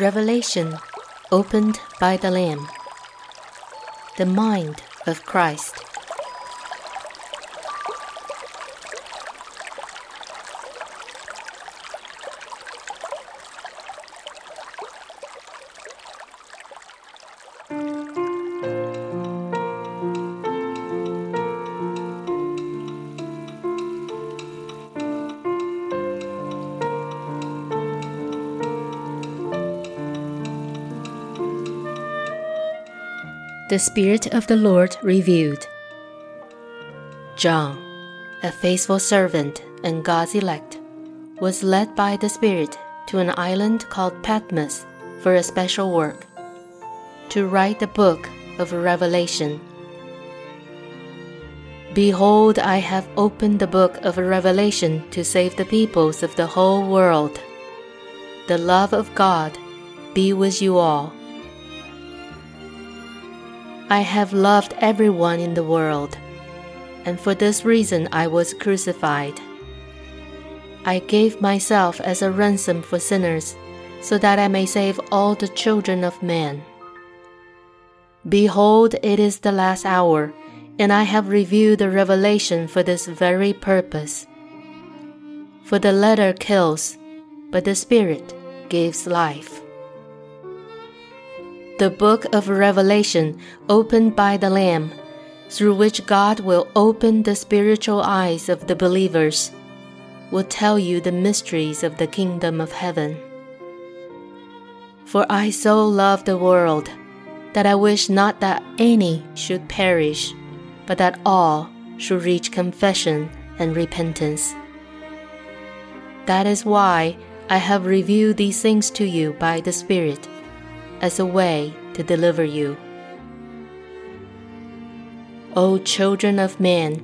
Revelation opened by the Lamb. The mind of Christ. The Spirit of the Lord revealed. John, a faithful servant and God's elect, was led by the Spirit to an island called Patmos for a special work to write the book of Revelation. Behold, I have opened the book of Revelation to save the peoples of the whole world. The love of God be with you all. I have loved everyone in the world, and for this reason I was crucified. I gave myself as a ransom for sinners, so that I may save all the children of men. Behold, it is the last hour, and I have revealed the revelation for this very purpose. For the letter kills, but the Spirit gives life the book of Revelation opened by the Lamb, through which God will open the spiritual eyes of the believers, will tell you the mysteries of the kingdom of heaven. For I so love the world that I wish not that any should perish, but that all should reach confession and repentance. That is why I have revealed these things to you by the Spirit as a way to deliver you. O children of men,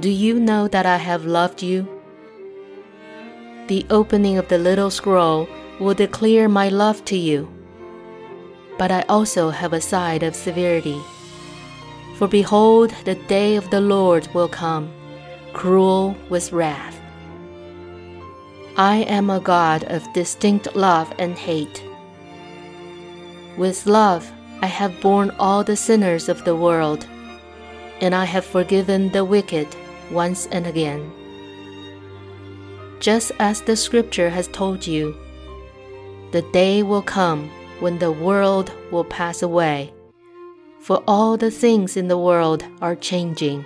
do you know that I have loved you? The opening of the little scroll will declare my love to you. But I also have a side of severity. For behold, the day of the Lord will come, cruel with wrath. I am a God of distinct love and hate. With love, I have borne all the sinners of the world, and I have forgiven the wicked once and again. Just as the scripture has told you, the day will come when the world will pass away, for all the things in the world are changing,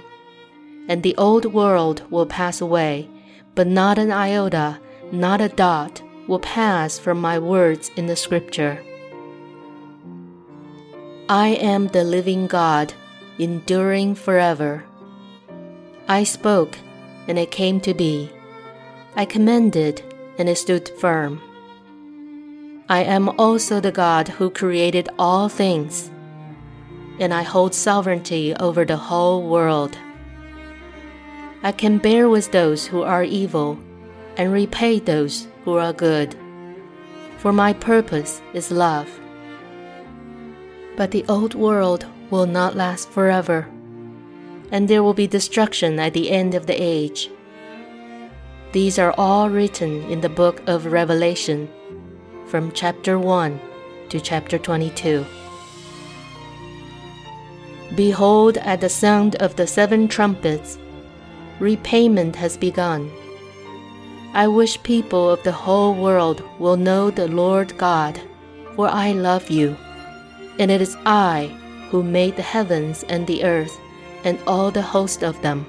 and the old world will pass away, but not an iota, not a dot will pass from my words in the scripture. I am the living God, enduring forever. I spoke, and it came to be. I commanded, and it stood firm. I am also the God who created all things, and I hold sovereignty over the whole world. I can bear with those who are evil, and repay those who are good. For my purpose is love but the old world will not last forever, and there will be destruction at the end of the age. These are all written in the book of Revelation, from chapter 1 to chapter 22. Behold, at the sound of the seven trumpets, repayment has begun. I wish people of the whole world will know the Lord God, for I love you and it is I who made the heavens and the earth and all the host of them.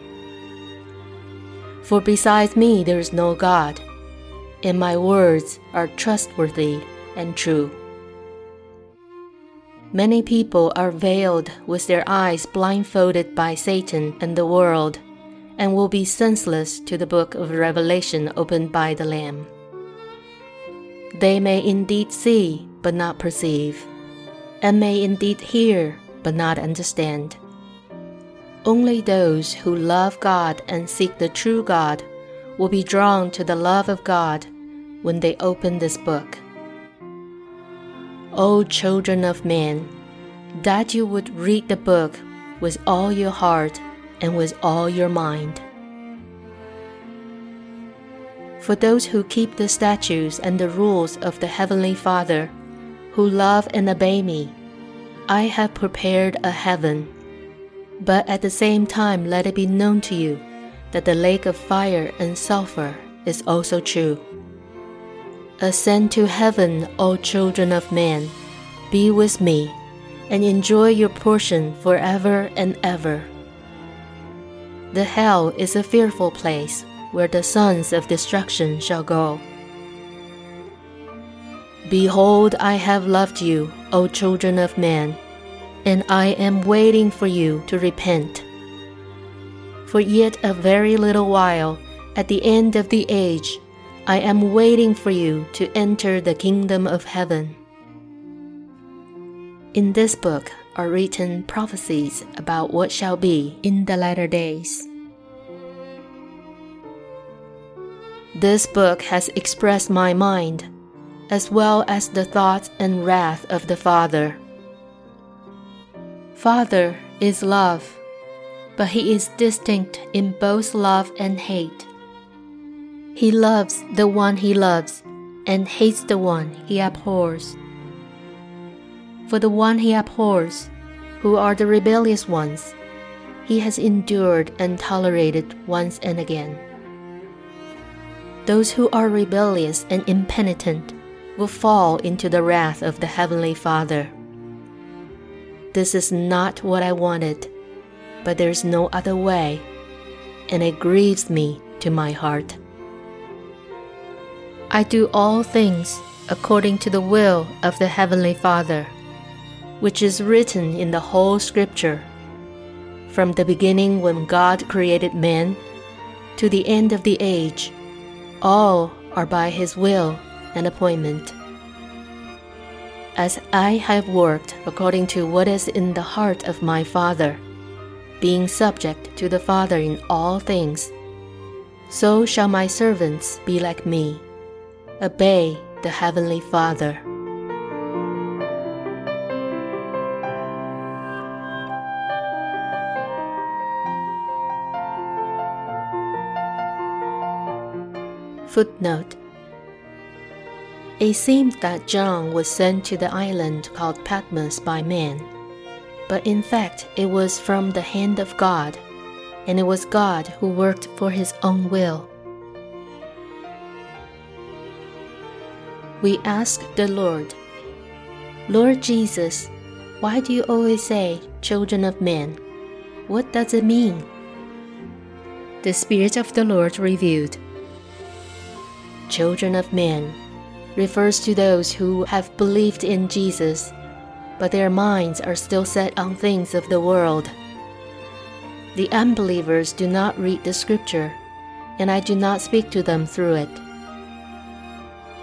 For besides me there is no God, and my words are trustworthy and true. Many people are veiled with their eyes blindfolded by Satan and the world, and will be senseless to the book of Revelation opened by the Lamb. They may indeed see, but not perceive and may indeed hear but not understand. Only those who love God and seek the true God will be drawn to the love of God when they open this book. O children of men, that you would read the book with all your heart and with all your mind. For those who keep the statutes and the rules of the Heavenly Father who love and obey me, I have prepared a heaven. But at the same time, let it be known to you that the lake of fire and sulfur is also true. Ascend to heaven, O children of men, be with me, and enjoy your portion forever and ever. The hell is a fearful place where the sons of destruction shall go. Behold, I have loved you, O children of men, and I am waiting for you to repent. For yet a very little while, at the end of the age, I am waiting for you to enter the kingdom of heaven. In this book are written prophecies about what shall be in the latter days. This book has expressed my mind as well as the thoughts and wrath of the Father. Father is love, but he is distinct in both love and hate. He loves the one he loves and hates the one he abhors. For the one he abhors, who are the rebellious ones, he has endured and tolerated once and again. Those who are rebellious and impenitent will fall into the wrath of the Heavenly Father. This is not what I wanted, but there's no other way, and it grieves me to my heart. I do all things according to the will of the Heavenly Father, which is written in the whole Scripture. From the beginning when God created man to the end of the age, all are by His will and appointment. As I have worked according to what is in the heart of my Father, being subject to the Father in all things, so shall my servants be like me. Obey the Heavenly Father. Footnote it seemed that John was sent to the island called Patmos by man, but in fact it was from the hand of God, and it was God who worked for his own will. We ask the Lord, Lord Jesus, why do you always say, children of men? What does it mean? The Spirit of the Lord revealed, Children of men refers to those who have believed in Jesus, but their minds are still set on things of the world. The unbelievers do not read the scripture, and I do not speak to them through it.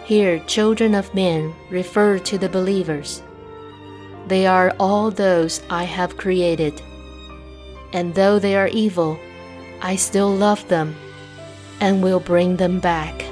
Here, children of men refer to the believers. They are all those I have created. And though they are evil, I still love them and will bring them back.